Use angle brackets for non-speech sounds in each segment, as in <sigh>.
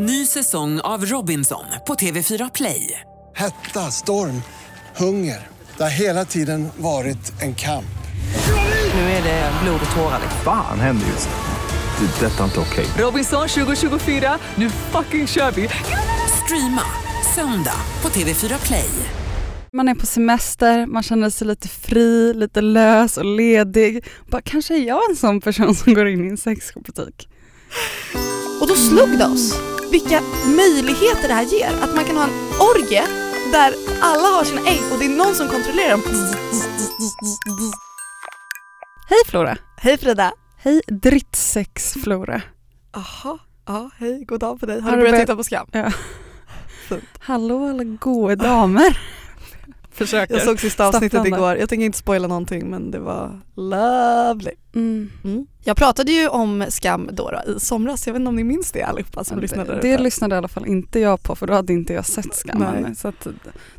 Ny säsong av Robinson på TV4 Play. Hetta, storm, hunger. Det har hela tiden varit en kamp. Nu är det blod och tårar. Fan händer just nu. Det. är Detta är inte okej. Robinson 2024, nu fucking kör vi! Streama söndag på TV4 Play. Man är på semester, man känner sig lite fri, lite lös och ledig. Bara, kanske är jag en sån person som går in i en sexbutik. Och då slog det oss vilka möjligheter det här ger. Att man kan ha en orgie där alla har sina ägg och det är någon som kontrollerar dem. Hej Flora! Hej Frida! Hej drittsex-Flora. Jaha, ja hej, god dag på dig. Har, Har du börjat börjat- titta på Skam? Ja. Fint. Hallå alla goa damer. Försöker. Jag såg sista avsnittet Stapplande. igår, jag tänker inte spoila någonting men det var lovely. Mm. Mm. Jag pratade ju om Skam då, då i somras, jag vet inte om ni minns det allihopa som lyssnade. det, det lyssnade i alla fall inte jag på för då hade inte jag sett skammen. Så att,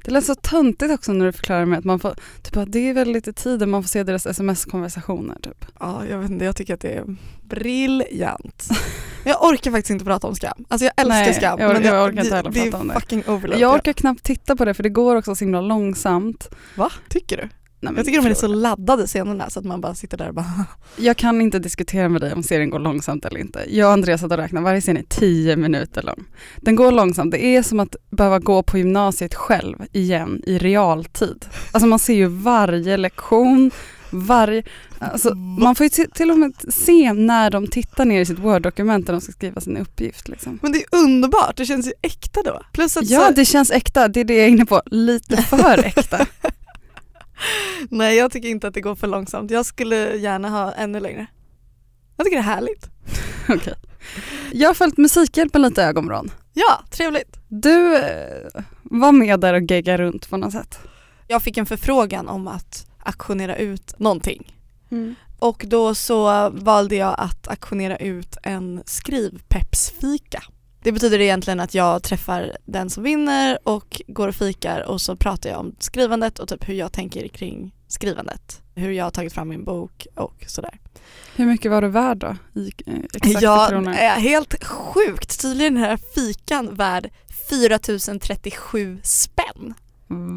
det lät så töntigt också när du förklarar med att man får, typ att det är väldigt lite tid man får se deras sms-konversationer typ. Ja, jag vet inte, jag tycker att det är briljant. <laughs> Jag orkar faktiskt inte prata om Skam. Alltså jag älskar Nej, Skam. jag men jag orkar inte heller prata om det. det. är fucking overload. Jag orkar knappt titta på det för det går också så himla långsamt. Va? Tycker du? Nej, Jag tycker de är så laddade scenerna så att man bara sitter där och bara <laughs> Jag kan inte diskutera med dig om serien går långsamt eller inte. Jag och Andreas och räknade, varje scen är tio minuter lång. Den går långsamt, det är som att behöva gå på gymnasiet själv igen i realtid. Alltså man ser ju varje lektion, varje... Alltså man får ju till till och med se när de tittar ner i sitt Word-dokument när de ska skriva sin uppgift. Liksom. Men det är underbart, det känns ju äkta då. Plus att Ja, så, det känns äkta, det är det jag är inne på. Lite för äkta. <laughs> <laughs> nej jag tycker inte att det går för långsamt. Jag skulle gärna ha ännu längre. Jag tycker det är härligt. <laughs> Okej. Jag har följt Musikhjälpen lite i ögonvrån. Ja, trevligt. Du eh, var med där och geggade runt på något sätt. Jag fick en förfrågan om att auktionera ut någonting. Och då så valde jag att auktionera ut en skrivpeppsfika. Det betyder egentligen att jag träffar den som vinner och går och fikar och så pratar jag om skrivandet och typ hur jag tänker kring skrivandet. Hur jag har tagit fram min bok och sådär. Hur mycket var du värd då? I eh, exakta Ja, kronor? eh, helt sjukt. Tydligen är den här fikan värd 4037 spänn.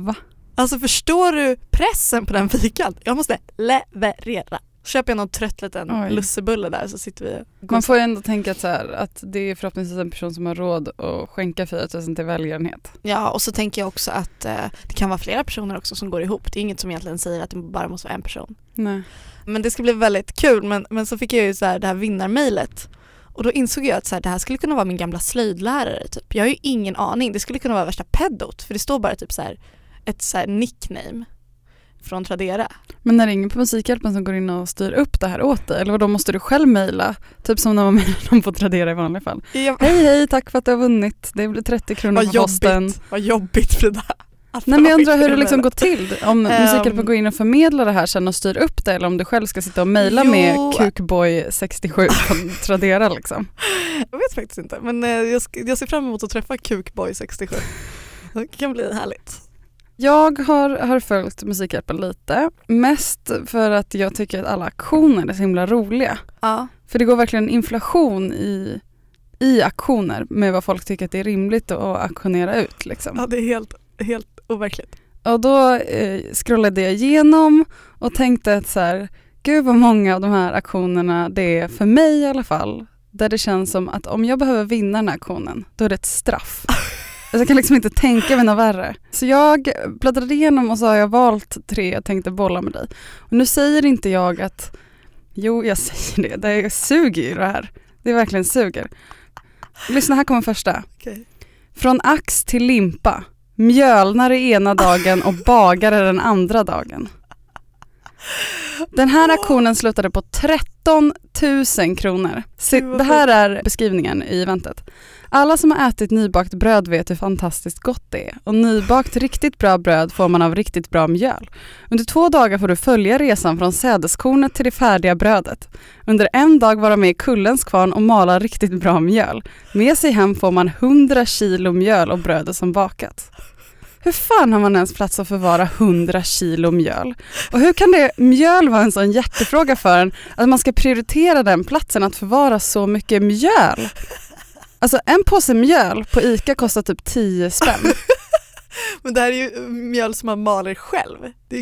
Va? Alltså förstår du pressen på den fikan? Jag måste leverera. Köper jag någon trött liten Oj. lussebulle där så sitter vi Man får ju ändå tänka att, så här, att det är förhoppningsvis en person som har råd att skänka 4 000 till välgörenhet. Ja och så tänker jag också att eh, det kan vara flera personer också som går ihop. Det är inget som egentligen säger att det bara måste vara en person. Nej. Men det ska bli väldigt kul men, men så fick jag ju så här det här vinnarmejlet och då insåg jag att så här, det här skulle kunna vara min gamla slöjdlärare typ. Jag har ju ingen aning, det skulle kunna vara värsta pedot för det står bara typ så här ett så här nickname från Tradera. Men är det ingen på Musikhjälpen som går in och styr upp det här åt dig? Eller då måste du själv mejla? Typ som när man <laughs> mejlar dem på Tradera i vanliga fall. Jag, Hej hej, tack för att du har vunnit. Det blir 30 kronor vad på posten. vad jobbigt Frida. Att Nej men jag undrar hur det liksom går till. Om Ehm. Musikhjälpen går in och förmedlar det här sen och styr upp det eller om du själv ska sitta och mejla med kukboy67 på <laughs> Tradera liksom. Jag vet faktiskt inte men eh, jag, ser fram emot att träffa Kukboy 67. Det kan bli härligt. Jag har, har följt Musikhjälpen lite, mest för att jag tycker att alla aktioner är så himla roliga. Ja. För det går verkligen inflation i, i aktioner med vad folk tycker att det är rimligt att auktionera ut. Liksom. ja det är helt, helt overkligt. Och då eh, scrollade jag igenom och tänkte att så här, gud vad många av de här aktionerna det är för mig i alla fall, där det känns som att om jag behöver vinna den här aktionen, då är det ett straff. <laughs> Alltså jag kan liksom inte tänka mig något värre. Så jag bläddrade igenom och så har jag valt tre jag tänkte bolla med dig. Och nu säger inte jag att, jo jag säger det, det suger ju det här. Det verkligen suger. Lyssna, här kommer första. Okej. Från ax till limpa. Mjölnare ena dagen och bagare den andra dagen. Den här auktionen slutade på 13 000 kronor. Det här är beskrivningen i eventet. Alla som har ätit nybakt bröd vet hur fantastiskt gott det är. Och nybakt riktigt bra bröd får man av riktigt bra mjöl. Under två dagar får du följa resan från sädeskornet till det färdiga brödet. Under en dag vara med i Kullens kvarn och mala riktigt bra mjöl. Med sig hem får man 100 kilo mjöl och brödet som bakat. Hur fan har man ens plats att förvara 100 kilo mjöl? Och hur kan det mjöl vara en sån hjärtefråga för en att man ska prioritera den platsen att förvara så mycket mjöl? Alltså en påse mjöl på ICA kostar typ 10 spänn. <laughs> Men det här är ju mjöl som man maler själv.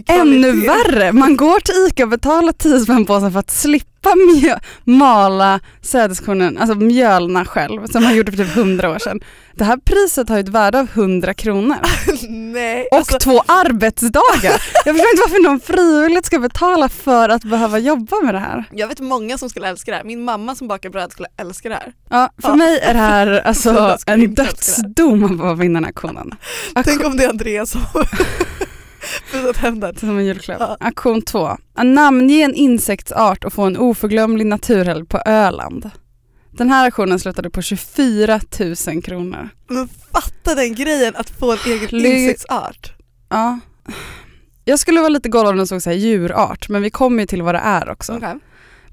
Ännu värre, man går till ICA och betalar 10 spänn påsen för att slippa mjö- mala sädeskornen, alltså mjölna själv som man gjorde för typ 100 år sedan. Det här priset har ju ett värde av 100 kronor <laughs> Nej, och alltså, två arbetsdagar. Jag förstår inte varför någon frivilligt ska betala för att behöva jobba med det här. jag vet många som skulle älska det här. Min mamma som bakar bröd skulle älska det här. Ja, för Ja. mig är det här alltså <laughs> en dödsdom att vinna den här auktionen. Tänk om det är Andreas som <laughs> visat hem den. Som en julklapp. Ja. Auktion 2. Namnge en insektsart och få en oförglömlig naturhelg på Öland. Den här auktionen slutade på 24 000 kronor. Men fatta den grejen att få en egen Ly- insektsart. Ja. Jag skulle vara lite golvad om det stod så här djurart, men vi kommer ju till vad det är också. Okej.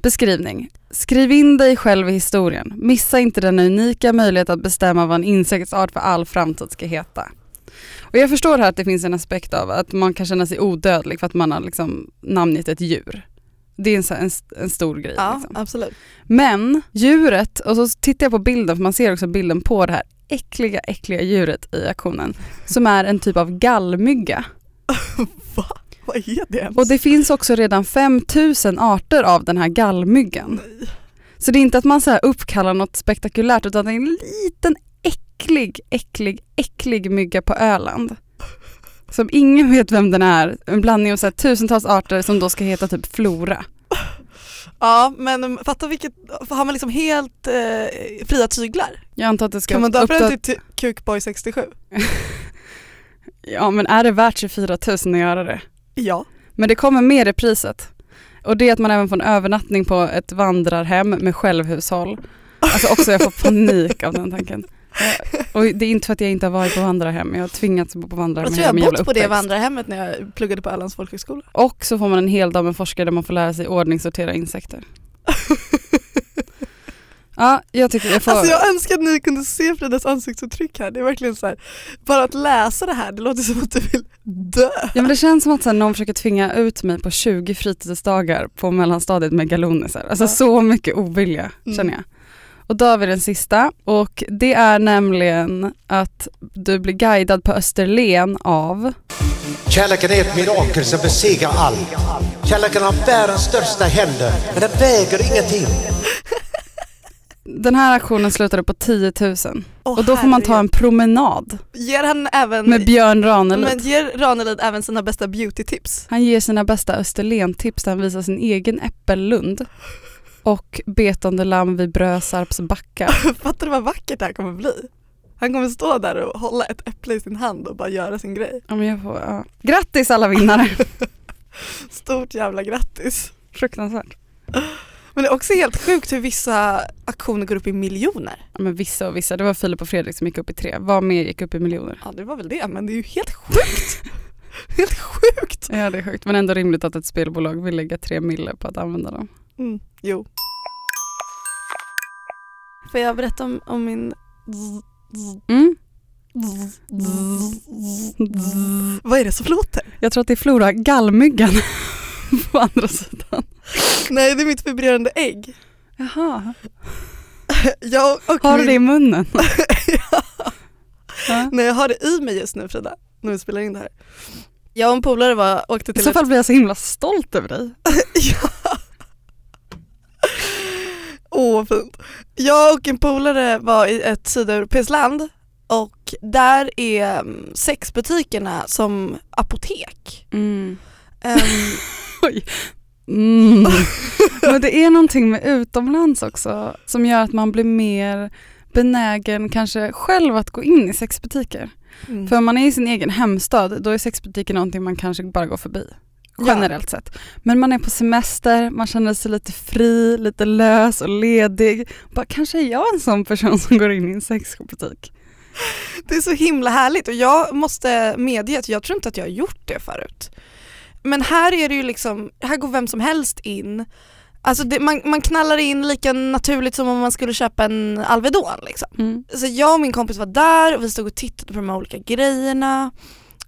Beskrivning. Skriv in dig själv i historien. Missa inte den unika möjlighet att bestämma vad en insektsart för all framtid ska heta. Och jag förstår här att det finns en aspekt av att man kan känna sig odödlig för att man har liksom namngett ett djur. Det är en, en, en stor grej. Ja, Liksom. absolut. Men djuret, och så tittar jag på bilden för man ser också bilden på det här äckliga, äckliga djuret i aktionen som är en typ av gallmygga. <laughs> Va? Vad är det ens? Och det finns också redan 5000 arter av den här gallmyggan. Nej. Så det är inte att man så här uppkallar något spektakulärt utan det är en liten äcklig, äcklig, äcklig mygga på Öland. Som ingen vet vem den är. En blandning av så tusentals arter som då ska heta typ flora. Ja men fatta vilket, har man liksom helt eh, fria tyglar? Jag antar att det ska Kan man döpa den till Kukboy 67? <laughs> Ja men är det värt 24 000 att göra det? Ja. Men det kommer mer i priset. Och det är att man även får en övernattning på ett vandrarhem med självhushåll. Alltså också jag får panik av den tanken. Och det är inte för att jag inte har varit på vandrarhem, jag har tvingats bo på vandrarhem Jag tror jag har bott på det vandrarhemmet när jag pluggade på Ölands folkhögskola. Och så får man en hel dag med forskare där man får lära sig ordningssortera insekter. <laughs> Ja, jag tycker jag får... Alltså jag önskar att ni kunde se Fridas ansiktsuttryck här. Det är verkligen så här, bara att läsa det här, det låter som att du vill dö. Ja men det känns som att så här, någon försöker tvinga ut mig på 20 fritidsdagar på mellanstadiet med galonisar. Alltså Ja. så mycket ovilja Mm. känner jag. Och då har vi den sista och det är nämligen att du blir guidad på Österlen av Kärleken är ett mirakel som besegrar allt. Kärleken har världens största händer, men den väger ingenting. <laughs> den här aktionen slutade på 10 000 Åh, och då får man ta en promenad Ger han även, med Björn Ranelid. men ger Ranelid även sina bästa beauty-tips? Han ger sina bästa Österlen-tips där han visar sin egen äppellund och betande lamm vid Brösarps backar. <laughs> Fattar du vad vackert det här kommer bli? Han kommer stå där och hålla ett äpple i sin hand och bara göra sin grej. Ja, men jag får, ja. Grattis alla vinnare! <laughs> Stort jävla grattis. Fruktansvärt. Men det är också helt sjukt hur vissa aktioner går upp i miljoner. Ja, men vissa och vissa, det var Filip och Fredrik som gick upp i tre. Vad mer gick upp i miljoner? Ja det var väl det, men det är ju helt sjukt. <laughs> helt sjukt. Ja det är sjukt men ändå rimligt att ett spelbolag vill lägga tre mille på att använda dem. Mm, jo. Får jag berätta om, om min Mm. Vad är det som låter? Jag tror att det är Flora gallmyggan <laughs> på andra sidan. Nej det är mitt vibrerande ägg. Jaha, <laughs> Jag har du min... det i munnen? <laughs> Ja. Nej jag har det i mig just nu Frida, när vi spelar in det här. Jag och en polare var, åkte I till så ett... fall blir jag så himla stolt över dig. ja. Åh vad fint. Jag och en polare var i ett sydeuropeiskt land och där är mm, sexbutikerna som apotek. Mm. Ehm, <laughs> Mm. <laughs> Men det är någonting med utomlands också som gör att man blir mer benägen kanske själv att gå in i sexbutiker. mm. För om man är i sin egen hemstad då är sexbutiker någonting man kanske bara går förbi. Generellt sett. Men man är på semester, man känner sig lite fri, lite lös och ledig. Bara, kanske är jag en sån person som går in i en sexbutik. Det är så himla härligt och jag måste medge att jag tror inte att jag har gjort det förut. Men här är det ju liksom, här går vem som helst in. Alltså det, man, man knallar in lika naturligt som om man skulle köpa en Alvedon liksom. Mm. Så jag och min kompis var där och vi stod och tittade på de här olika grejerna.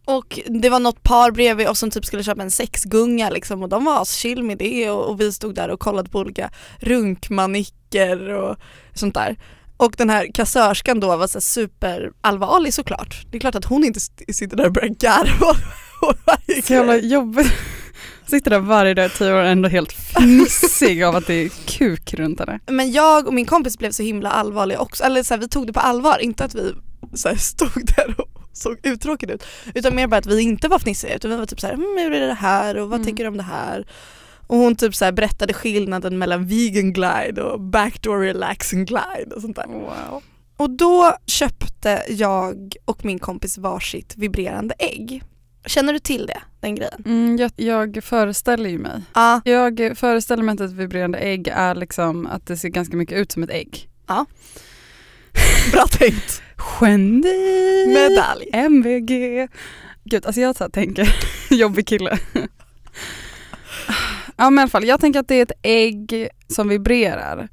Och det var något par bredvid oss som typ skulle köpa en sexgunga liksom och de var chill med det och, och vi stod där och kollade på olika runkmanicker och sånt där. Och den här kassörskan då var så superallvarlig såklart. Det är klart att hon inte sitter där och börjar garva <laughs> Så jävla jobbigt. Sitter där varje dag i tio år och ändå helt fnissig av att det är kuk runt henne. Men jag och min kompis blev så himla allvarliga också, eller så här, vi tog det på allvar, inte att vi så här, stod där och såg uttråkade ut. Utan mer bara att vi inte var fnissiga utan vi var typ så här, mm, hur är det här och vad Mm. tycker du om det här? Och hon typ så här berättade skillnaden mellan vegan glide och backdoor relaxing glide och sånt där. Wow. Och då köpte jag och min kompis varsitt vibrerande ägg. Känner du till det, den grejen? Mm, jag, jag föreställer ju mig. Ja, Jag föreställer mig att ett vibrerande ägg är liksom att det ser ganska mycket ut som ett ägg. <laughs> bra tänkt. Geni! Medalj. MVG. Gud, alltså jag så tänker, <laughs> jobbig kille. Ja men i alla fall, jag tänker att det är ett ägg som vibrerar.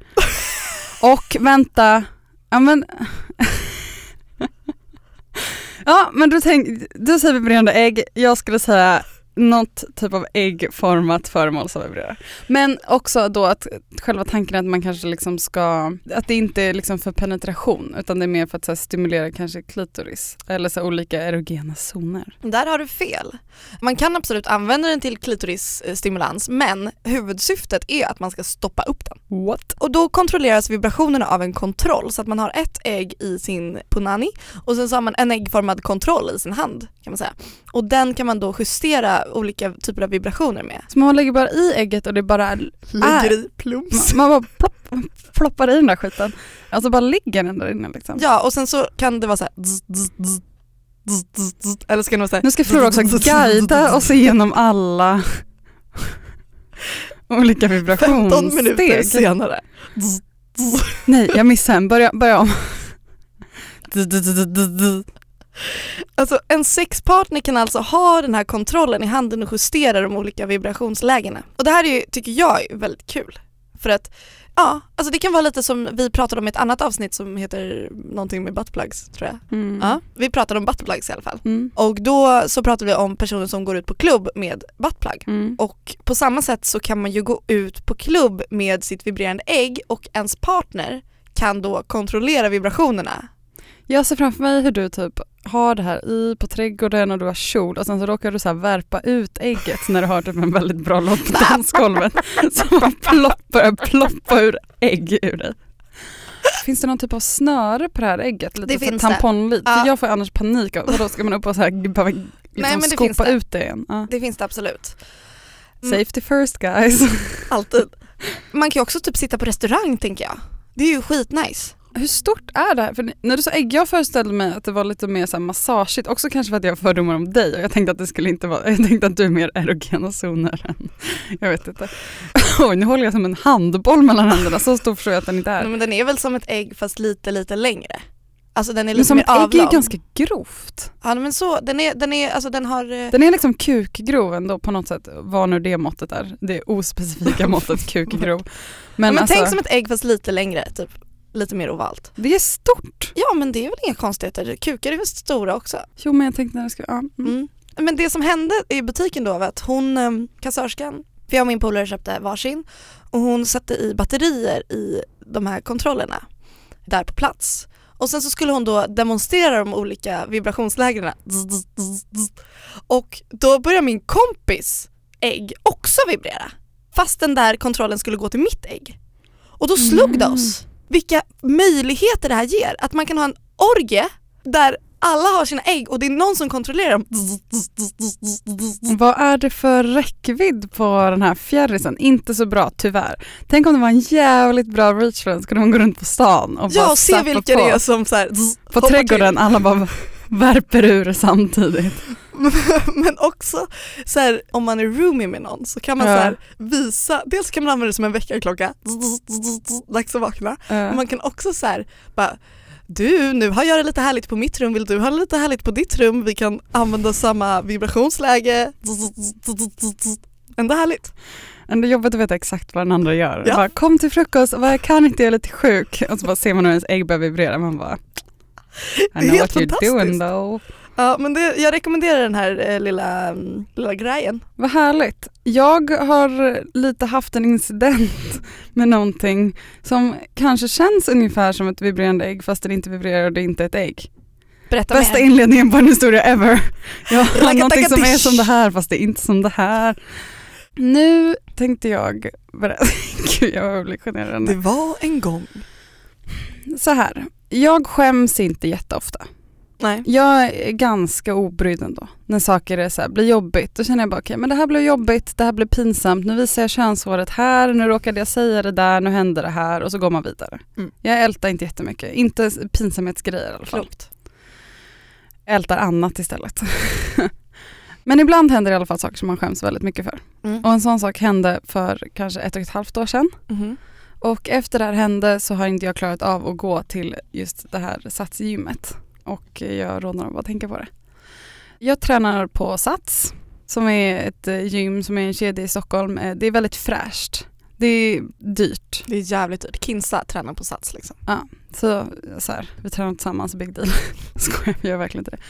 <laughs> Och vänta, ja men Ja men du, tänk, du säger vibrerande ägg, jag skulle säga något typ av äggformat föremål som vibrerar. Men också då att själva tanken att man kanske liksom ska, att det inte är liksom för penetration utan det är mer för att så här, stimulera kanske klitoris eller så här, olika erogena zoner. Där har du fel. Man kan absolut använda den till klitorisstimulans men huvudsyftet är att man ska stoppa upp den. What? Och då kontrolleras vibrationerna av en kontroll så att man har ett ägg i sin punani och sen så har man en äggformad kontroll i sin hand kan man säga. Och den kan man då justera olika typer av vibrationer med. Så man lägger bara i ägget och det bara, Lägger i plums. <laughs> man, man bara plopp, ploppar i den där skiten. Alltså bara ligger den där inne liksom. Ja och sen så kan det vara så här zzz, zzz, zzz, eller så kan det vara så här Nu ska Flora också guida oss igenom alla olika 15 minuter vibrationssteg. senare. Nej, jag missade en. Börja, börja om. Alltså en sexpartner kan alltså ha den här kontrollen i handen och justera de olika vibrationslägena. Och det här är ju, tycker jag är väldigt kul. För att ja, alltså det kan vara lite som vi pratade om i ett annat avsnitt som heter någonting med buttplugs tror jag. Mm. Ja, vi pratade om buttplugs i alla fall. Mm. Och då så pratade vi om personer som går ut på klubb med buttplug. Mm. Och på samma sätt så kan man ju gå ut på klubb med sitt vibrerande ägg och ens partner kan då kontrollera vibrationerna. Jag ser framför mig hur du typ har det här i på trädgården och du har kjol och sen så råkar du så här värpa ut ägget när du har typ en väldigt bra låt på dansgolvet. <laughs> Så man ploppar, ploppa ur ägg ur dig. Finns det någon typ av snöre på det här ägget? Lite Det finns tamponlit? Ja. För jag får annars panik av, vadå ska man upp och så här behöva liksom men det skopa det. ut det igen? Ja. Det finns det absolut. Mm. Safety first guys. Alltid. Man kan ju också typ sitta på restaurang tänker jag. Det är ju skitnice. Hur stort är det här? För när du sa ägg, jag föreställde mig att det var lite mer så här massageigt, också kanske för att jag har fördomar om dig och jag tänkte att det skulle inte vara, jag tänkte att du är mer erogena zoner än, jag vet inte. <laughs> Oj, nu håller jag som en handboll mellan händerna, så stor förstår jag att den inte är. Men den är väl som ett ägg fast lite lite längre. Alltså den är Men lite som mer ett ägg är avlång. ju ganska grovt. Ja men så, den är, den är, alltså den har eh, Den är liksom kukgrov ändå på något sätt, vad nu det måttet är. Det ospecifika <laughs> måttet kukgrov. Men, Men, men alltså, tänk som ett ägg fast lite längre, typ lite mer ovalt. det är stort. Ja men det är väl inga konstigheter, kukar är väl stora också. Jo men jag tänkte när det ska, ja. Mm. Mm. Men det som hände i butiken då var att hon, eh, kassörskan, för jag och min polare köpte varsin och hon satte i batterier i de här kontrollerna där på plats. Och sen så skulle hon då demonstrera de olika zzz. Och då börjar min kompis ägg också vibrera. Fast den där kontrollen skulle gå till mitt ägg. Och då slog det oss vilka möjligheter det här ger. Att man kan ha en orgie där alla har sina ägg och det är någon som kontrollerar dem. Vad är det för räckvidd på den här fjärrisen? Inte så bra tyvärr. Tänk om det var en jävligt bra reach den, skulle man gå runt på stan och bara Ja, se vilka på. det är som så här, På trädgården, alla bara värper ur samtidigt. <laughs> Men också så här, om man är roomie med någon så kan man Ja. så här, visa, dels kan man använda det som en väckarklocka, dags att vakna. Men man kan också så här, bara du, nu har jag det lite härligt på mitt rum, vill du ha det lite härligt på ditt rum? Vi kan använda samma vibrationsläge. Ändå härligt. Ändå jobbigt att veta exakt vad den andra gör. Ja. Bara, kom till frukost, vad jag kan inte, jag är lite sjuk. Och så bara ser man hur ens ägg börjar vibrera. Man bara, I know Helt what you're doing though. Ja men det, jag rekommenderar den här eh, lilla, mm, lilla grejen. Vad härligt. Jag har lite haft en incident <laughs> med någonting som kanske känns ungefär som ett vibrerande ägg fast det inte vibrerar och det är inte ett ägg. Berätta Bästa mer. inledningen på en historia ever. <laughs> Jag har någonting som är som det här fast det är inte som det här. Nu tänkte jag berätta, <laughs> gud jag blir generad Det var en gång. Så här, jag skäms inte jätteofta. Nej. Jag är ganska obrydd ändå. När saker är så här, blir jobbigt, då känner jag bara okej men det här blev jobbigt, det här blev pinsamt, nu visar jag könshåret här, nu råkade jag säga det där, nu hände det här och så går man vidare. Mm. Jag ältar inte jättemycket, inte pinsamhetsgrejer i alla fall. Klokt. ältar annat istället. <laughs> Men ibland händer det i alla fall saker som man skäms väldigt mycket för. Mm. Och en sån sak hände för kanske ett och ett halvt år sedan. Mhm. Och efter det här hände så har inte jag klarat av att gå till just det här satsgymmet. Och jag råder av att tänka på det. Jag tränar på Sats som är ett eh, gym som är en kedja i Stockholm. Eh, Det är väldigt fräscht. Det är dyrt. Det är jävligt dyrt. Kinsa tränar på Sats liksom. Så, så här, vi tränar tillsammans, big deal. <laughs> Skojar, vi gör verkligen inte det.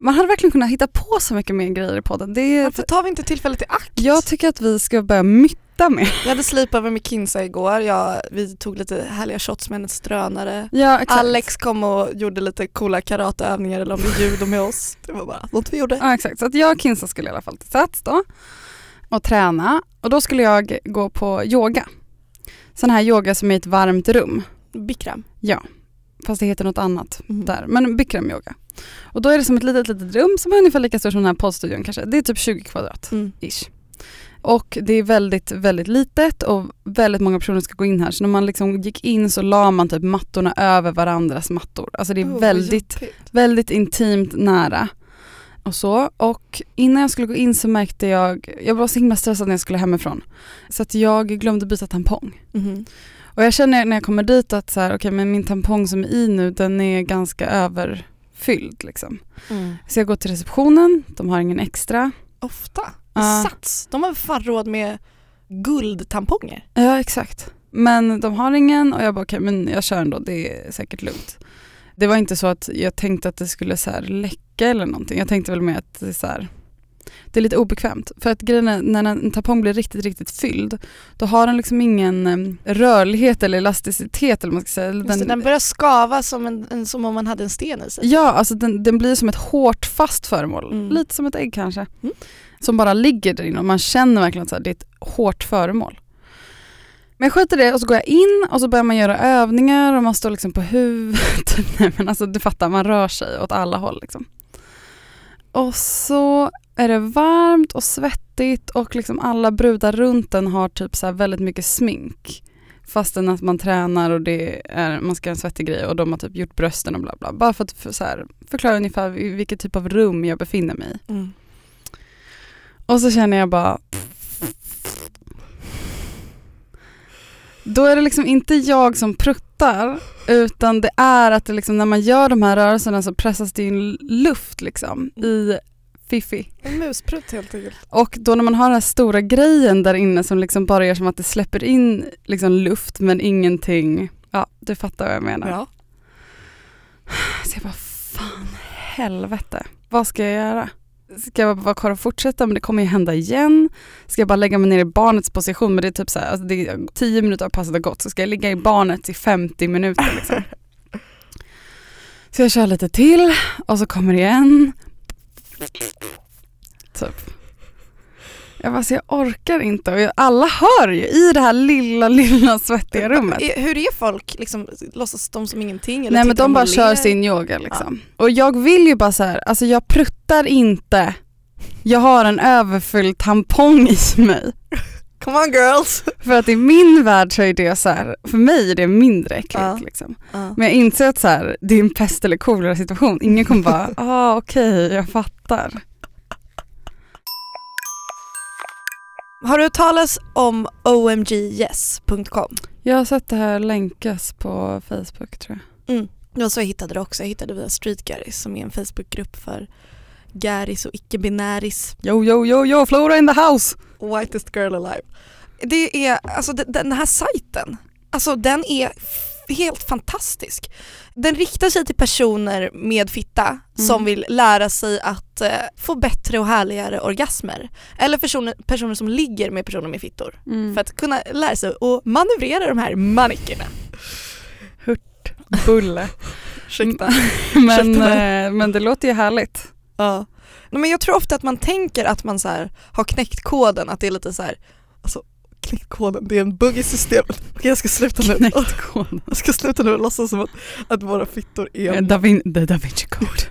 Man hade verkligen kunnat hitta på så mycket mer grejer i podden. Det är, Varför tar vi inte tillfället i akt? jag tycker att vi ska börja mytta mer. Jag hade sleepover med Kinsa igår. Jag, vi tog lite härliga shots med hennes drönare. Ja, exakt. Alex kom och gjorde lite coola karateövningar eller om det judo med oss. Det var bara något vi gjorde. Ja exakt, så att jag och Kinsa skulle i alla fall till Sats då och träna och då skulle jag gå på yoga. Sån här yoga som är i ett varmt rum. Bikram. Ja, fast det heter något annat Mm. där. Men bikram yoga. Och då är det som ett litet, litet rum som är ungefär lika stort som den här poddstudion kanske. Det är typ 20 kvadrat. Mm. ish. Och det är väldigt, väldigt litet och väldigt många personer ska gå in här. Så när man liksom gick in så la man typ mattorna över varandras mattor. Alltså det är Oh, väldigt, jobbigt. väldigt intimt nära. Och så. Och innan jag skulle gå in så märkte jag, jag var så himla stressad när jag skulle hemifrån. Så att jag glömde byta tampong. Mhm. Och jag känner när jag kommer dit att så här, okay, men min tampong som är i nu den är ganska överfylld liksom. Mm. Så jag går till receptionen, de har ingen extra. Ofta. Ja. Sats. De har fan råd med guldtamponger. Ja exakt. Men de har ingen och jag bara okej men jag kör ändå, det är säkert lugnt. Det var inte så att jag tänkte att det skulle så här läcka eller någonting. Jag tänkte väl mer att det är så här, det är lite obekvämt. För att grejen är, när en tampong blir riktigt, riktigt fylld, då har den liksom ingen rörlighet eller elasticitet eller man ska säga. Det, den börjar skava som, en, en, som om man hade en sten i sig. Ja, alltså den, den blir som ett hårt fast föremål. Mm. Lite som ett ägg kanske. Mm. Som bara ligger där inne och man känner verkligen att det är ett hårt föremål. Men jag skiter i det och så går jag in och så börjar man göra övningar och man står liksom på huvudet. <laughs> Nej men alltså du fattar, man rör sig åt alla håll liksom. Och så är det varmt och svettigt och liksom alla brudar runt den har typ så här väldigt mycket smink. Fastän att man tränar och det är, man ska göra en svettig grej och de har typ gjort brösten och bla bla. Bara för att för, så här, förklara ungefär vilket typ av rum jag befinner mig i. Mm. Och så känner jag bara Då är det liksom inte jag som pruttar utan det är att det liksom, när man gör de här rörelserna så pressas det in luft liksom i fiffi. En musprutt helt enkelt. Och då när man har den här stora grejen där inne som liksom bara gör som att det släpper in liksom luft men ingenting. Ja, du fattar vad jag menar. Ja. Så jag bara, fan helvete. Vad ska jag göra? Ska jag vara kvar och fortsätta men det kommer ju hända igen? Ska jag bara lägga mig ner i barnets position men det är typ så här, alltså det är 10 minuter av passet har gått så ska jag ligga i barnet i 50 minuter liksom. Så jag kör lite till och så kommer det igen. Typ. Jag bara, så jag orkar inte och jag, alla hör ju i det här lilla, lilla svettiga rummet. Hur är folk? Liksom, låtsas de som ingenting? Eller Nej men de bara och kör ler? sin yoga liksom. Och jag vill ju bara så här, alltså jag pruttar inte. Jag har en överfylld tampong i mig. <laughs> Come on girls! För att i min värld så är det så här, för mig är det mindre äckligt Ja. liksom. Ja. Men jag inser att så här, det är en pest eller kolera situation. Ingen kommer bara, <laughs> ah okej jag fattar. Har du hört talas om omgyes.com? Jag har sett det här länkas på Facebook tror jag. Mm. Var så jag hittade det också. Jag hittade via Street Garis som är en Facebookgrupp för garis och icke-binäris. Yo yo yo yo, Flora in the house! Whitest girl alive. Det är, alltså de- den här sajten, alltså den är helt fantastisk. Den riktar sig till personer med fitta som vill lära sig att eh, få bättre och härligare orgasmer. Eller personer, personer som ligger med personer med fittor. Mm. För att kunna lära sig att manövrera de här manickerna. Hurt, bulle. <laughs> Ursäkta. <laughs> men, eh, men det låter ju härligt. Ja. Men jag tror ofta att man tänker att man så här har knäckt koden, att det är lite så här, alltså knäckt koden, det är en bugg i systemet. Okej jag ska sluta nu. Knäckt koden. Jag ska sluta nu och låtsas som att, att våra fittor är Eh, Da, Vin- Da Vinci Code.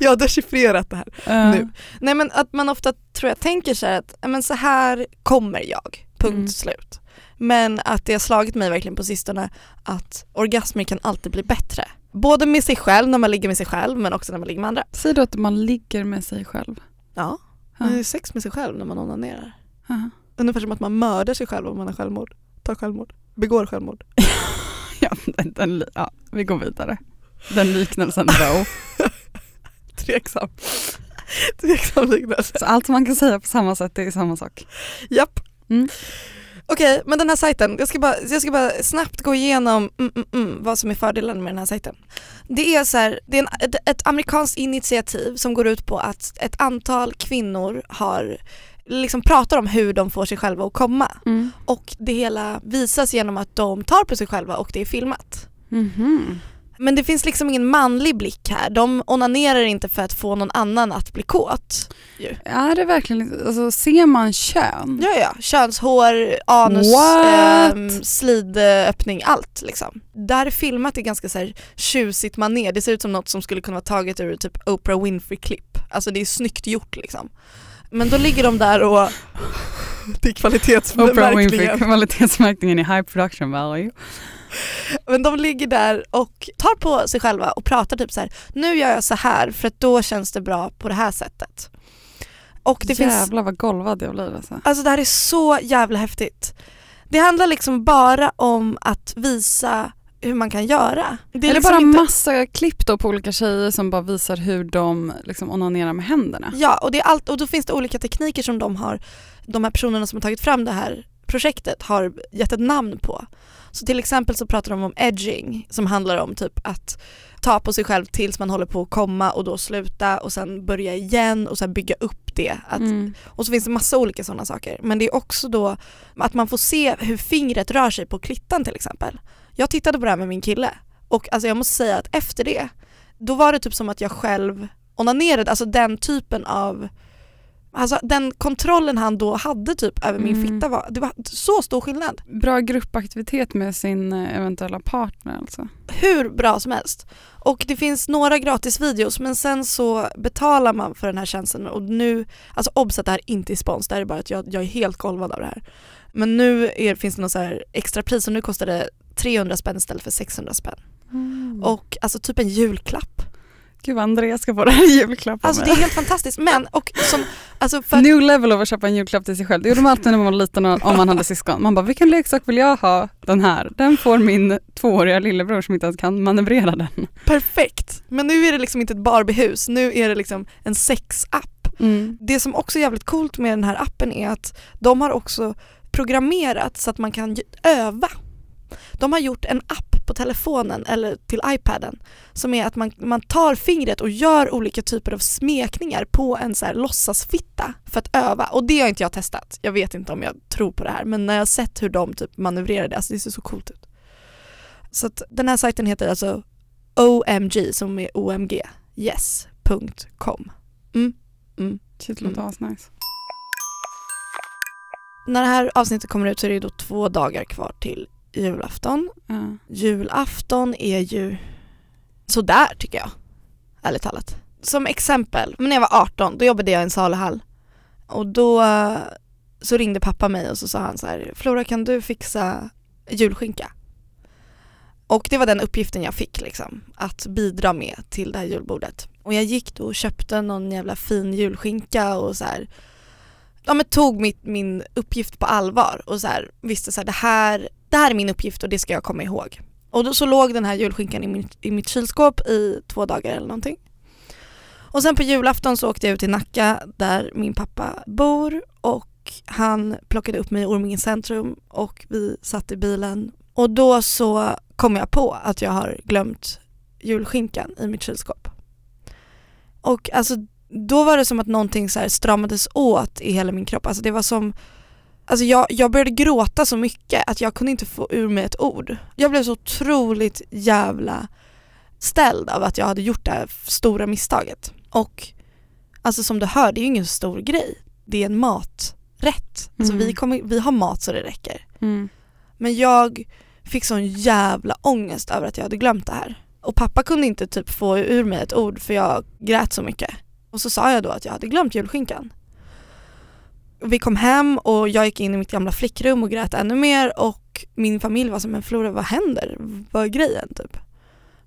Jag har dechiffrerat det här. Eh, Nu. Nej men att man ofta tror jag tänker så här att men så här kommer jag, punkt Mm. slut. Men att det har slagit mig verkligen på sistone att orgasmer kan alltid bli bättre. Både med sig själv när man ligger med sig själv men också när man ligger med andra. Säg då att man ligger med sig själv. Ja, man har ju sex med sig själv när man onanerar. Ja. Ungefär som att man mördar sig själv om man har självmord. Tar självmord. Begår självmord. <laughs> Ja, den, den, ja, vi går vidare. Den liknelsen då. <laughs> Tveksam. Tveksam liknelse. Så allt man kan säga på samma sätt, det är samma sak. Japp. Mm. Okej, men den här sajten, jag ska bara, jag ska bara snabbt gå igenom mm, mm, mm, vad som är fördelen med den här sajten. Det är, så här, det är en, ett, ett amerikanskt initiativ som går ut på att ett antal kvinnor har liksom pratar om hur de får sig själva att komma och det hela visas genom att de tar på sig själva och det är filmat. Mhm. Men det finns liksom ingen manlig blick här. De onanerar inte för att få någon annan att bli kåt. Är det verkligen, liksom- alltså ser man kön? Ja, ja. Könshår, anus, ehm, slidöppning, allt liksom. Där är filmat i ganska så här tjusigt manér. Det ser ut som något som skulle kunna vara taget ur typ Oprah Winfrey-klipp. Alltså det är snyggt gjort liksom. Men då ligger de där och det är kvalitetsmärkningen. kvalitetsmärkningen i high production value. Men de ligger där och tar på sig själva och pratar typ så här. nu gör jag så här för att då känns det bra på det här sättet. Och det finns Jävlar vad golvad jag blir alltså. Alltså det här är så jävla häftigt. Det handlar liksom bara om att visa hur man kan göra. Det är det liksom bara inte- massa klipp då på olika tjejer som bara visar hur de liksom onanerar med händerna? Ja, och, det är allt, och då finns det olika tekniker som de har, de här personerna som har tagit fram det här projektet har gett ett namn på. Så till exempel så pratar de om edging som handlar om typ att ta på sig själv tills man håller på att komma och då sluta och sen börja igen och sen bygga upp det. Att, Mm. Och så finns det massa olika sådana saker. Men det är också då att man får se hur fingret rör sig på klittan till exempel. Jag tittade på det här med min kille och alltså jag måste säga att efter det, då var det typ som att jag själv onanerade, alltså den typen av Alltså den kontrollen han då hade typ över min Mm. fitta var, det var så stor skillnad. Bra gruppaktivitet med sin eh, eventuella partner alltså. Hur bra som helst. Och det finns några gratis videos men sen så betalar man för den här tjänsten och nu, alltså obs att det här inte är spons, det här är bara att jag, jag är helt golvad av det här. Men nu är, finns det något så här extra pris och nu kostar det 300 spänn istället för 600 spänn. Och alltså typ en julklapp. Gud vad Andreas ska få det här i julklapp av Alltså det är helt fantastiskt men och som, alltså för New level av att köpa en julklapp till sig själv. Det gjorde man alltid när man var liten och, om man hade syskon. Man bara, vilken leksak vill jag ha? Den här. Den får min tvååriga lillebror som inte ens kan manövrera den. perfekt. Men nu är det liksom inte ett Barbiehus, nu är det liksom en sexapp. Det som också är jävligt coolt med den här appen är att de har också programmerat så att man kan öva. De har gjort en app på telefonen eller till iPaden som är att man, man tar fingret och gör olika typer av smekningar på en så här låtsasfitta för att öva och det har inte jag testat. Jag vet inte om jag tror på det här men när jag har sett hur de typ manövrerar det, alltså det ser så coolt ut. Så att den här sajten heter alltså OMG som är OMG, yes.com. Mm. Mm. Shit, låter asnice. När det här avsnittet kommer ut så är det då två dagar kvar till julafton. Ja. Julafton är ju sådär tycker jag, ärligt talat. Som exempel, när jag var 18 då jobbade jag i en saluhall och då eh, så ringde pappa mig och så sa han så här, Flora kan du fixa julskinka? Och det var den uppgiften jag fick liksom, att bidra med till det här julbordet. Och jag gick då och köpte någon jävla fin julskinka och så här, ja men tog mitt, min uppgift på allvar och så här, visste så här, det här, det här är min uppgift och det ska jag komma ihåg. Och då så låg den här julskinkan i, min, i mitt kylskåp i två dagar eller någonting. Och sen på julafton så åkte jag ut till Nacka där min pappa bor och han plockade upp mig i Orminge centrum och vi satt i bilen Och då så kom jag på att jag har glömt julskinkan i mitt kylskåp. Och alltså då var det som att någonting så här stramades åt i hela min kropp. Alltså det var som Alltså jag, jag började gråta så mycket att jag kunde inte få ur mig ett ord. Jag blev så otroligt jävla ställd av att jag hade gjort det här stora misstaget. Och alltså som du hör, det är ju ingen stor grej. Det är en maträtt. Alltså Mm. vi, kommer, vi har mat så det räcker. Mm. Men jag fick sån jävla ångest över att jag hade glömt det här. Och pappa kunde inte typ få ur mig ett ord för jag grät så mycket. Och så sa jag då att jag hade glömt julskinkan. Vi kom hem och jag gick in i mitt gamla flickrum och grät ännu mer och min familj var som men Flora vad händer? Vad är grejen typ?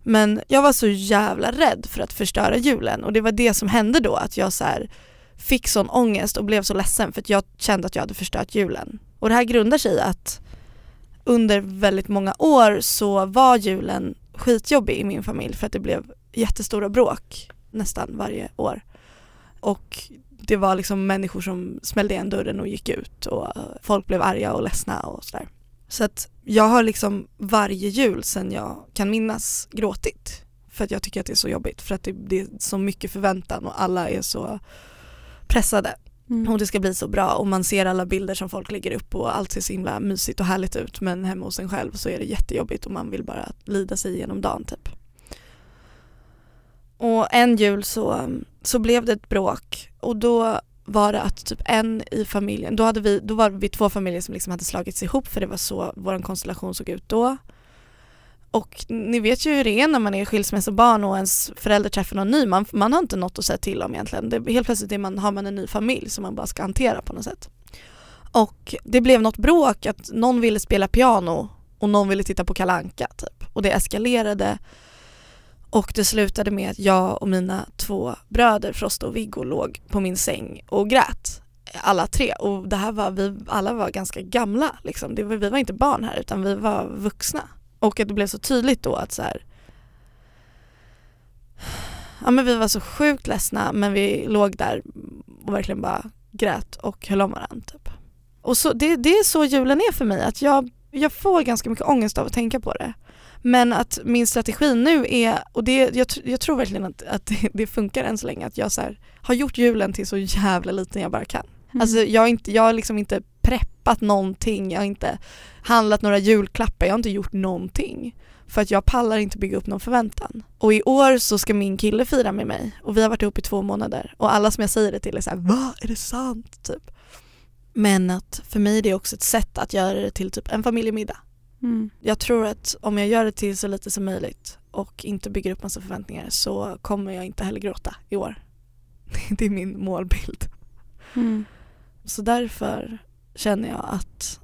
Men jag var så jävla rädd för att förstöra julen och det var det som hände då att jag så här fick sån ångest och blev så ledsen för att jag kände att jag hade förstört julen. Och det här grundar sig i att under väldigt många år så var julen skitjobbig i min familj för att det blev jättestora bråk nästan varje år. Och det var liksom människor som smällde igen dörren och gick ut och folk blev arga och ledsna och sådär. Så att jag har liksom varje jul sen jag kan minnas gråtit. För att jag tycker att det är så jobbigt för att det, det är så mycket förväntan och alla är så pressade Mm. och det ska bli så bra och man ser alla bilder som folk lägger upp och allt ser så himla mysigt och härligt ut men hemma hos en själv så är det jättejobbigt och man vill bara lida sig igenom dagen typ. Och en jul så, så blev det ett bråk och då var det att typ en i familjen, då, hade vi, då var vi två familjer som liksom hade slagits ihop för det var så vår konstellation såg ut då. Och ni vet ju hur det är när man är skilsmässobarn och ens förälder träffar någon ny, man, man har inte något att säga till om egentligen. Det, helt plötsligt är man, har man en ny familj som man bara ska hantera på något sätt. Och det blev något bråk att någon ville spela piano och någon ville titta på Kalanka typ. Och det eskalerade och det slutade med att jag och mina två bröder Frosta och Viggo låg på min säng och grät alla tre och det här var, vi alla var ganska gamla liksom. Det var, vi var inte barn här utan vi var vuxna. Och att det blev så tydligt då att så här, ja men vi var så sjukt ledsna men vi låg där och verkligen bara grät och höll om varandra typ. Och så, det, det är så julen är för mig, att jag, jag får ganska mycket ångest av att tänka på det. Men att min strategi nu är, och det, jag, jag tror verkligen att, att det, det funkar än så länge, att jag så här, har gjort julen till så jävla liten jag bara kan. Mm. Alltså jag har, inte, jag har liksom inte preppat någonting, jag har inte handlat några julklappar, jag har inte gjort någonting. För att jag pallar inte bygga upp någon förväntan. Och i år så ska min kille fira med mig och vi har varit ihop i två månader och alla som jag säger det till är såhär Va? Är det sant? Typ. Men att för mig är det också ett sätt att göra det till typ en familjemiddag. Mm. Jag tror att om jag gör det till så lite som möjligt och inte bygger upp massa förväntningar så kommer jag inte heller gråta i år. <laughs> Det är min målbild. Mm. Så därför känner jag att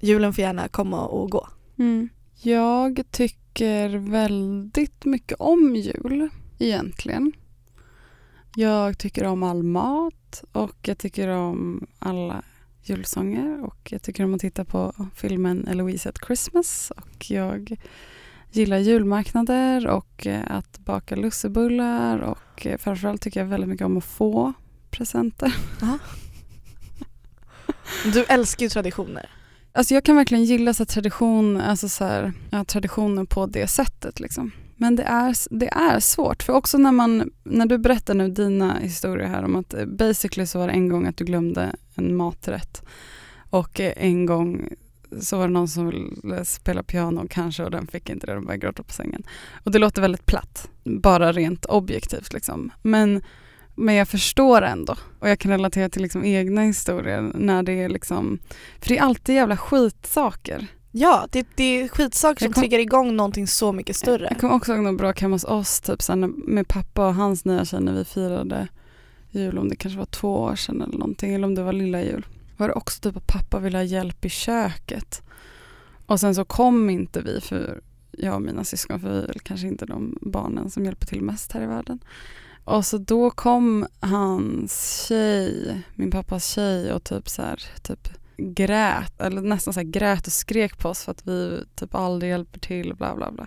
julen får gärna komma och gå. Mm. Jag tycker väldigt mycket om jul egentligen. Jag tycker om all mat och jag tycker om alla julsånger och jag tycker om att titta på filmen Eloise at Christmas och jag gillar julmarknader och eh, att baka lussebullar och eh, framförallt tycker jag väldigt mycket om att få presenter. Du älskar ju traditioner. Alltså jag kan verkligen gilla så tradition, alltså så här, ja, traditioner på det sättet. Liksom. Men det är, det är svårt, för också när, man, när du berättar nu dina historier här om att eh, basically så var det en gång att du glömde en maträtt och eh, en gång så var det någon som ville spela piano kanske och den fick inte det, de började gråta på sängen. Och det låter väldigt platt, bara rent objektivt liksom. Men, men jag förstår ändå och jag kan relatera till liksom egna historier när det är liksom, för det är alltid jävla skitsaker. Ja, det, det är skitsaker som Jag kom- triggar igång någonting så mycket större. Jag kommer också ihåg något bråk hemma hos oss, typ när- med pappa och hans nya tjej när vi firade jul, om det kanske var två år sedan eller någonting, eller om det var lilla jul. Var det också typ att pappa ville ha hjälp i köket. Och sen så kom inte vi, för jag och mina syskon, för vi är väl kanske inte de barnen som hjälper till mest här i världen. Och så då kom hans tjej, min pappas tjej och typ så här, typ grät, eller nästan så grät och skrek på oss för att vi typ aldrig hjälper till bla bla bla.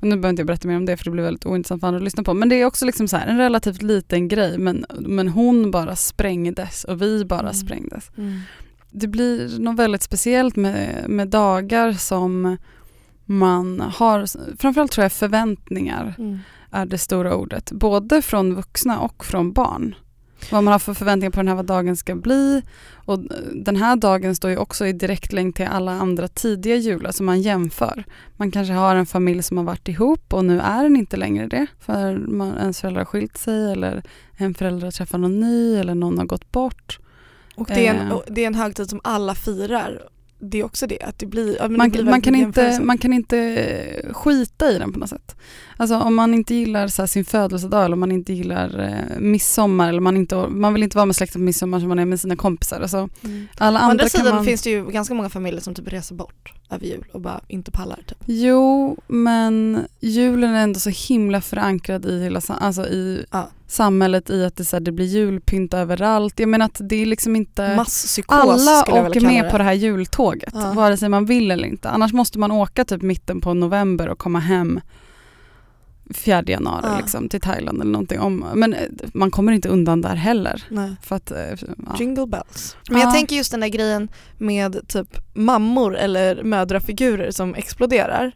Och nu behöver inte jag berätta mer om det för det blir väldigt ointressant för andra att lyssna på. Men det är också liksom så här, en relativt liten grej men, men hon bara sprängdes och vi bara Mm. sprängdes. Mm. Det blir något väldigt speciellt med, med dagar som man har, framförallt tror jag förväntningar Mm. är det stora ordet. Både från vuxna och från barn. Vad man har för förväntningar på den här vad dagen ska bli. Och den här dagen står ju också i direkt länk till alla andra tidiga jular som man jämför. Man kanske har en familj som har varit ihop och nu är den inte längre det. För man, ens föräldrar har skilt sig eller en förälder har träffat någon ny eller någon har gått bort. Och det är, en, Eh. det är en högtid som alla firar. Det är också det, att det blir, ja, men det Man, blir man, kan inte, man kan inte skita i den på något sätt. Alltså om man inte gillar så sin födelsedag eller om man inte gillar eh, midsommar eller man, inte, man vill inte vara med släkten på midsommar som man är med sina kompisar. Alltså, Mm. alla Å andra andra sidan man... finns det ju ganska många familjer som typ reser bort över jul och bara inte pallar. Typ. Jo, men julen är ändå så himla förankrad i hela alltså i Ja. Samhället i att det, så här, det blir julpynt överallt. Jag menar att det är liksom inte... Masspsykos Alla åker med det. på det här jultåget, Ja. vare sig man vill eller inte. Annars måste man åka typ mitten på november och komma hem 4 januari Ja. liksom, till Thailand eller någonting. Om, men eh, man kommer inte undan där heller. Nej. För att, eh, ja. Jingle bells. Men jag Ja. tänker just den där grejen med typ mammor eller mödrafigurer som exploderar.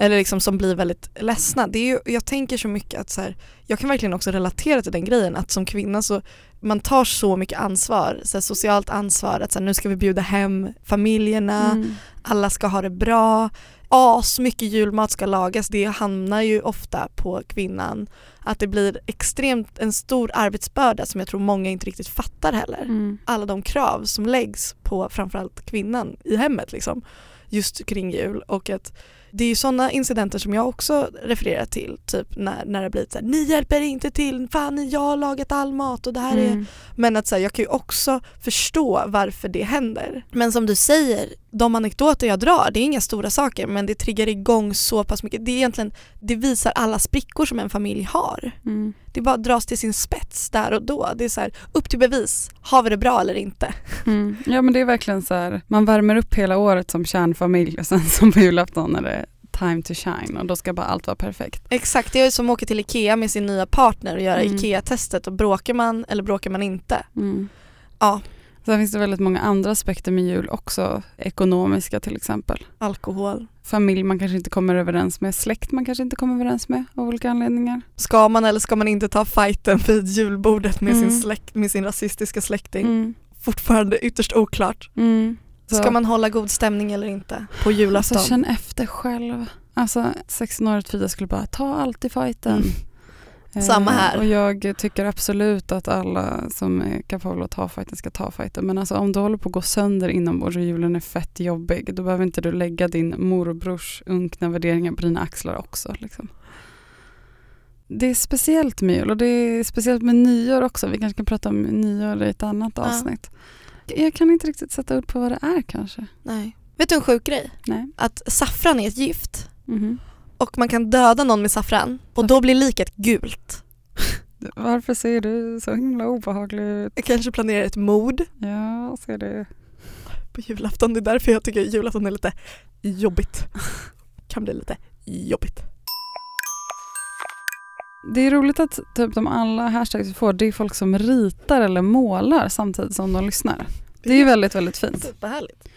Eller liksom som blir väldigt ledsna. Det är ju, jag tänker så mycket att så här, jag kan verkligen också relatera till den grejen att som kvinna så man tar så mycket ansvar, så här, socialt ansvar att så här, nu ska vi bjuda hem familjerna, Mm. alla ska ha det bra, as mycket julmat ska lagas, det hamnar ju ofta på kvinnan. Att det blir extremt en stor arbetsbörda som jag tror många inte riktigt fattar heller. Mm. Alla de krav som läggs på framförallt kvinnan i hemmet liksom, just kring jul och att det är ju sådana incidenter som jag också refererar till, typ när, när det blir så här, ni hjälper inte till, fan jag har lagat all mat och det här är Mm. men att så här, jag kan ju också förstå varför det händer. Men som du säger, de anekdoter jag drar, det är inga stora saker men det triggar igång så pass mycket. Det är egentligen, det visar alla sprickor som en familj har. Mm. Det bara dras till sin spets där och då. Det är så här, upp till bevis, har vi det bra eller inte? Mm. Ja men det är verkligen så här, man värmer upp hela året som kärnfamilj och sen som på julafton är det time to shine och då ska bara allt vara perfekt. Exakt, det är som att åka till IKEA med sin nya partner och göra Mm. IKEA-testet och bråkar man eller bråkar man inte? Mm. Ja. Sen finns det väldigt många andra aspekter med jul också, ekonomiska till exempel. Alkohol. Familj man kanske inte kommer överens med, släkt man kanske inte kommer överens med av olika anledningar. Ska man eller ska man inte ta fighten vid julbordet med, Mm. sin, släkt, med sin rasistiska släkting? Mm. Fortfarande ytterst oklart. Mm. Så- Ska man hålla god stämning eller inte på julafton? Alltså känn efter själv. Alltså 16-årigt Frida skulle bara ta allt i fighten. Mm. Eh, Samma här. Och jag tycker absolut att alla som är kapabla att ta fighten ska ta fighten. Men alltså om du håller på att gå sönder inombords och julen är fett jobbig, då behöver inte du lägga din morbrors unkna värderingar på dina axlar också. Liksom. Det är speciellt med jul och det är speciellt med nyår också. Vi kanske kan prata om nyår i ett annat Ja. avsnitt. Jag kan inte riktigt sätta ord på vad det är kanske. Nej. Vet du en sjuk grej? Nej. Att saffran är ett gift Mhm. Och man kan döda någon med saffran och då blir liket gult. <laughs> Varför ser du så himla obehaglig ut? Jag kanske planerar ett mord Ja, ser det. på julafton. Det är därför jag tycker julafton är lite jobbigt. Kan bli lite jobbigt. Det är roligt att typ de alla hashtags vi får, det är folk som ritar eller målar samtidigt som de lyssnar. Det är ju väldigt, väldigt fint. Superhärligt.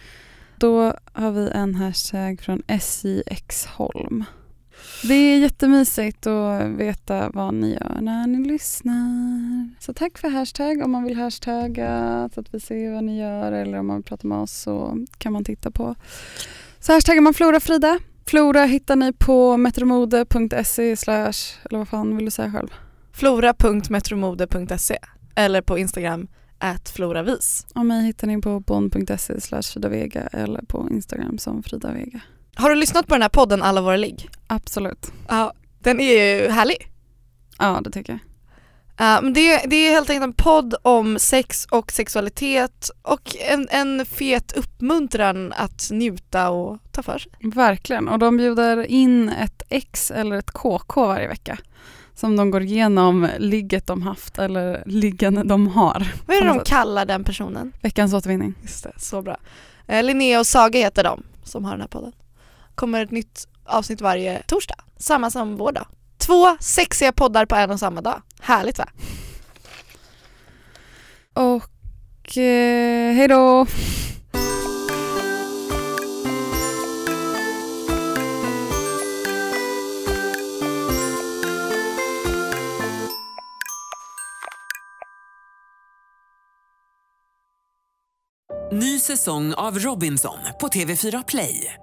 Då har vi en hashtag från SJX Holm. Det är jättemysigt att veta vad ni gör när ni lyssnar. Så tack för hashtag om man vill hashtagga så att vi ser vad ni gör eller om man vill prata med oss så kan man titta på. Så hashtaggar man Flora Frida. Flora hittar ni på metromode.se slash, eller vad fan vill du säga själv? Flora.metromode.se eller på Instagram floravis. Och mig hittar ni på bon.se slash Frida Vega eller på Instagram som Frida Vega. Har du lyssnat på den här podden Alla våra ligg? Absolut. Ja, den är ju härlig. Ja, det tycker jag. Ja, men det, det är helt enkelt en podd om sex och sexualitet och en, en fet uppmuntran att njuta och ta för sig. Verkligen. Och de bjuder in ett X eller ett KK varje vecka. Som de går igenom ligget de haft eller liggen de har. Vad är det de kallar den personen? Veckans återvinning. Just det, så bra. Eh, Linnea och Saga heter de som har den här podden kommer ett nytt avsnitt varje torsdag. Samma som vår dag. Två sexiga poddar på en och samma dag. Härligt va? Och eh, hej då! Ny säsong av Robinson på TV4 Play.